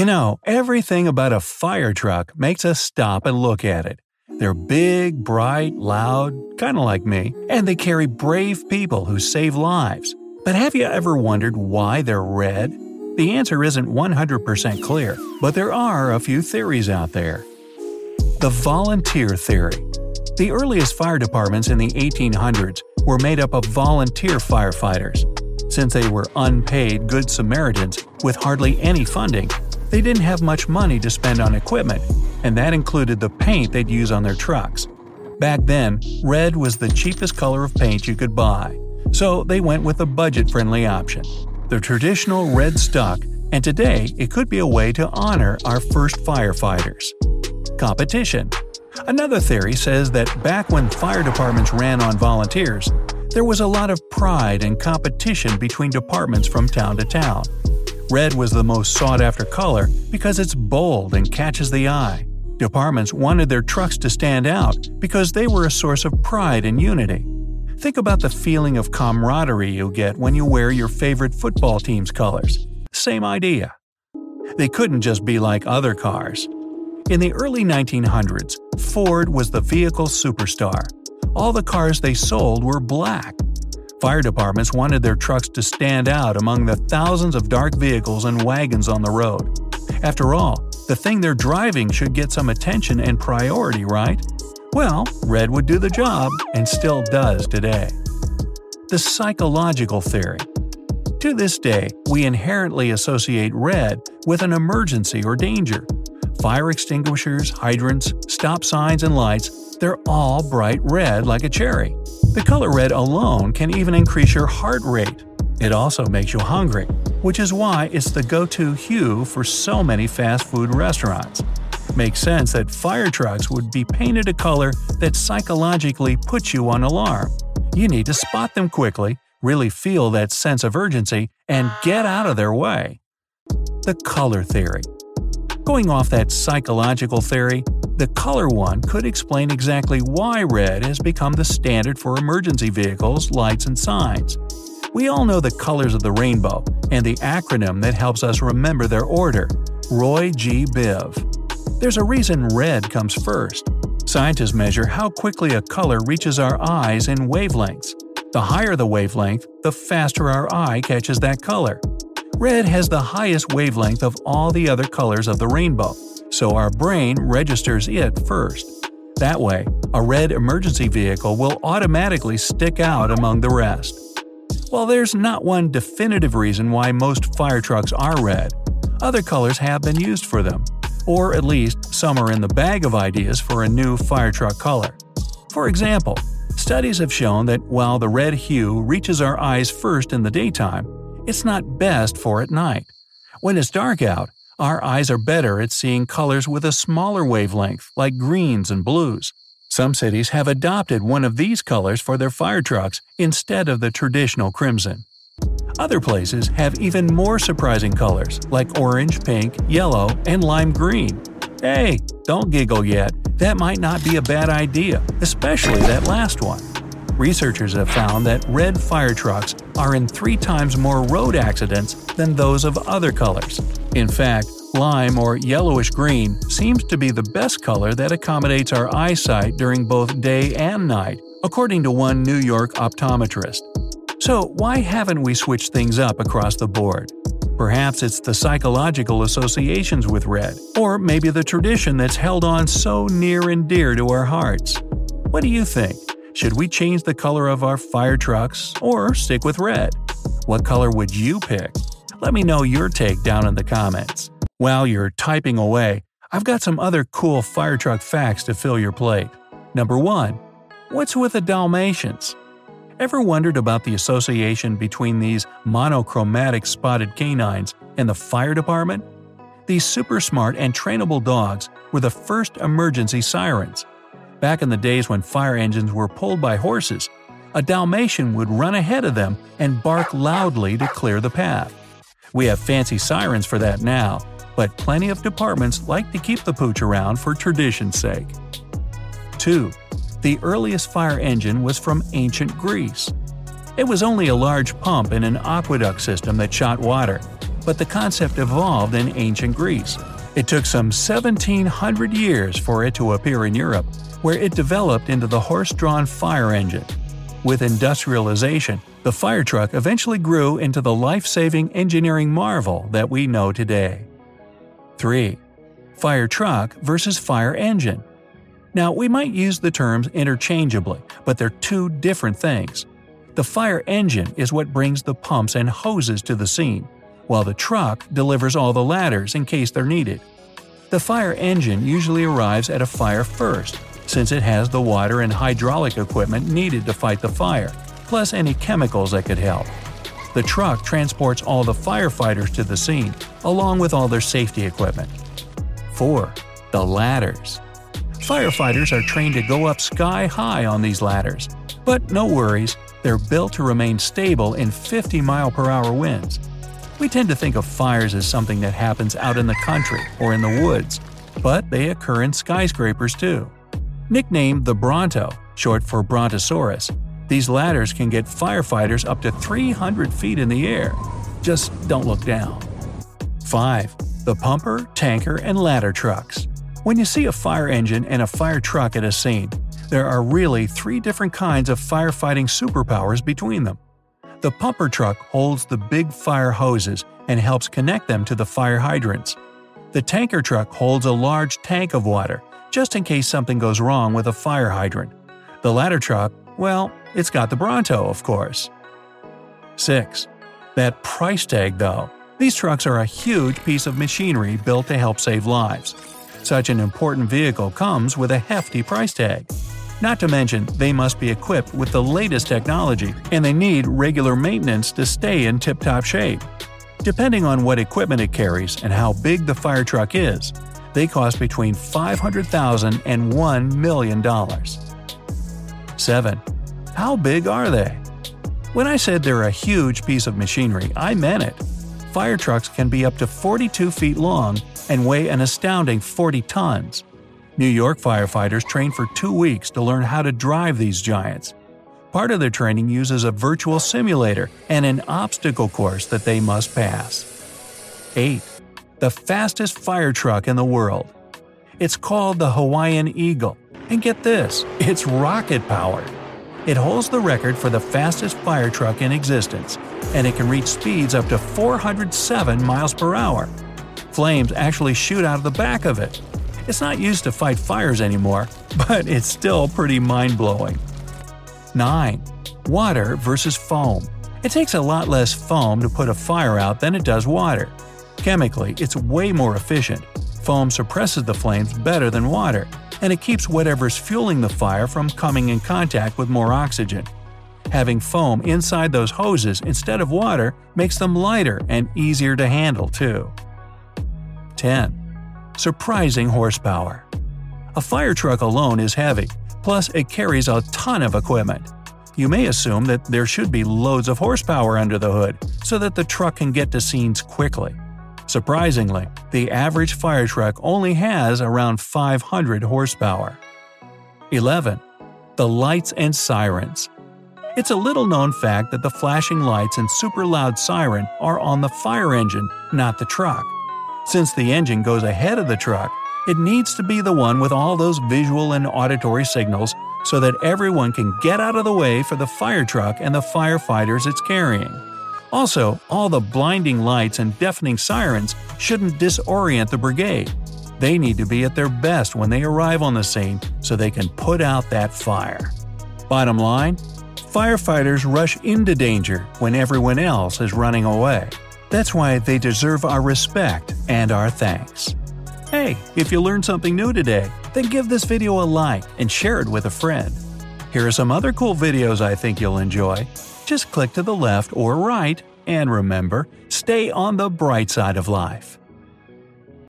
You know, everything about a fire truck makes us stop and look at it. They're big, bright, loud, kind of like me, and they carry brave people who save lives. But have you ever wondered why they're red? The answer isn't 100% clear, but there are a few theories out there. The volunteer theory. The earliest fire departments in the 1800s were made up of volunteer firefighters. Since they were unpaid Good Samaritans with hardly any funding, they didn't have much money to spend on equipment, and that included the paint they'd use on their trucks. Back then, red was the cheapest color of paint you could buy, so they went with a budget friendly option the traditional red stuck, and today it could be a way to honor our first firefighters. Competition. Another theory says that back when fire departments ran on volunteers, there was a lot of pride and competition between departments from town to town. Red was the most sought after color because it's bold and catches the eye. Departments wanted their trucks to stand out because they were a source of pride and unity. Think about the feeling of camaraderie you get when you wear your favorite football team's colors. Same idea. They couldn't just be like other cars. In the early 1900s, Ford was the vehicle superstar. All the cars they sold were black. Fire departments wanted their trucks to stand out among the thousands of dark vehicles and wagons on the road. After all, the thing they're driving should get some attention and priority, right? Well, red would do the job, and still does today. The psychological theory. To this day, we inherently associate red with an emergency or danger. Fire extinguishers, hydrants, stop signs, and lights, they're all bright red like a cherry. The color red alone can even increase your heart rate. It also makes you hungry, which is why it's the go to hue for so many fast food restaurants. Makes sense that fire trucks would be painted a color that psychologically puts you on alarm. You need to spot them quickly, really feel that sense of urgency, and get out of their way. The color theory. Going off that psychological theory, the color one could explain exactly why red has become the standard for emergency vehicles, lights, and signs. We all know the colors of the rainbow and the acronym that helps us remember their order Roy G. Biv. There's a reason red comes first. Scientists measure how quickly a color reaches our eyes in wavelengths. The higher the wavelength, the faster our eye catches that color. Red has the highest wavelength of all the other colors of the rainbow, so our brain registers it first. That way, a red emergency vehicle will automatically stick out among the rest. While there's not one definitive reason why most fire trucks are red, other colors have been used for them or at least some are in the bag of ideas for a new fire truck color. For example, studies have shown that while the red hue reaches our eyes first in the daytime, it's not best for at night. When it's dark out, our eyes are better at seeing colors with a smaller wavelength, like greens and blues. Some cities have adopted one of these colors for their fire trucks instead of the traditional crimson. Other places have even more surprising colors, like orange, pink, yellow, and lime green. Hey, don't giggle yet, that might not be a bad idea, especially that last one. Researchers have found that red fire trucks are in three times more road accidents than those of other colors. In fact, lime or yellowish green seems to be the best color that accommodates our eyesight during both day and night, according to one New York optometrist. So, why haven't we switched things up across the board? Perhaps it's the psychological associations with red, or maybe the tradition that's held on so near and dear to our hearts. What do you think? Should we change the color of our fire trucks, or stick with red? What color would you pick? Let me know your take down in the comments. While you're typing away, I've got some other cool fire truck facts to fill your plate. Number 1. What's with the Dalmatians? Ever wondered about the association between these monochromatic spotted canines and the fire department? These super smart and trainable dogs were the first emergency sirens. Back in the days when fire engines were pulled by horses, a Dalmatian would run ahead of them and bark loudly to clear the path. We have fancy sirens for that now, but plenty of departments like to keep the pooch around for tradition's sake. 2. The earliest fire engine was from ancient Greece. It was only a large pump in an aqueduct system that shot water, but the concept evolved in ancient Greece. It took some 1700 years for it to appear in Europe, where it developed into the horse drawn fire engine. With industrialization, the fire truck eventually grew into the life saving engineering marvel that we know today. 3. Fire truck versus fire engine. Now, we might use the terms interchangeably, but they're two different things. The fire engine is what brings the pumps and hoses to the scene, while the truck delivers all the ladders in case they're needed. The fire engine usually arrives at a fire first, since it has the water and hydraulic equipment needed to fight the fire, plus any chemicals that could help. The truck transports all the firefighters to the scene, along with all their safety equipment. 4. The ladders. Firefighters are trained to go up sky high on these ladders. But no worries, they're built to remain stable in 50 mile per hour winds. We tend to think of fires as something that happens out in the country or in the woods, but they occur in skyscrapers too. Nicknamed the Bronto, short for Brontosaurus, these ladders can get firefighters up to 300 feet in the air. Just don't look down. 5. The pumper, tanker, and ladder trucks. When you see a fire engine and a fire truck at a scene, there are really three different kinds of firefighting superpowers between them. The pumper truck holds the big fire hoses and helps connect them to the fire hydrants. The tanker truck holds a large tank of water just in case something goes wrong with a fire hydrant. The ladder truck, well, it's got the Bronto, of course. 6. That price tag, though. These trucks are a huge piece of machinery built to help save lives. Such an important vehicle comes with a hefty price tag. Not to mention, they must be equipped with the latest technology and they need regular maintenance to stay in tip top shape. Depending on what equipment it carries and how big the fire truck is, they cost between $500,000 and $1 million. 7. How big are they? When I said they're a huge piece of machinery, I meant it. Fire trucks can be up to 42 feet long and weigh an astounding 40 tons. New York firefighters train for two weeks to learn how to drive these giants. Part of their training uses a virtual simulator and an obstacle course that they must pass. 8 the fastest fire truck in the world. It's called the Hawaiian Eagle, and get this, it's rocket powered. It holds the record for the fastest fire truck in existence, and it can reach speeds up to 407 miles per hour. Flames actually shoot out of the back of it. It's not used to fight fires anymore, but it's still pretty mind blowing. 9. Water versus foam. It takes a lot less foam to put a fire out than it does water. Chemically, it's way more efficient. Foam suppresses the flames better than water, and it keeps whatever's fueling the fire from coming in contact with more oxygen. Having foam inside those hoses instead of water makes them lighter and easier to handle, too. 10. Surprising horsepower. A fire truck alone is heavy, plus, it carries a ton of equipment. You may assume that there should be loads of horsepower under the hood so that the truck can get to scenes quickly. Surprisingly, the average fire truck only has around 500 horsepower. 11. The lights and sirens. It's a little known fact that the flashing lights and super loud siren are on the fire engine, not the truck. Since the engine goes ahead of the truck, it needs to be the one with all those visual and auditory signals so that everyone can get out of the way for the fire truck and the firefighters it's carrying. Also, all the blinding lights and deafening sirens shouldn't disorient the brigade. They need to be at their best when they arrive on the scene so they can put out that fire. Bottom line firefighters rush into danger when everyone else is running away. That's why they deserve our respect and our thanks. Hey, if you learned something new today, then give this video a like and share it with a friend. Here are some other cool videos I think you'll enjoy. Just click to the left or right, and remember, stay on the bright side of life.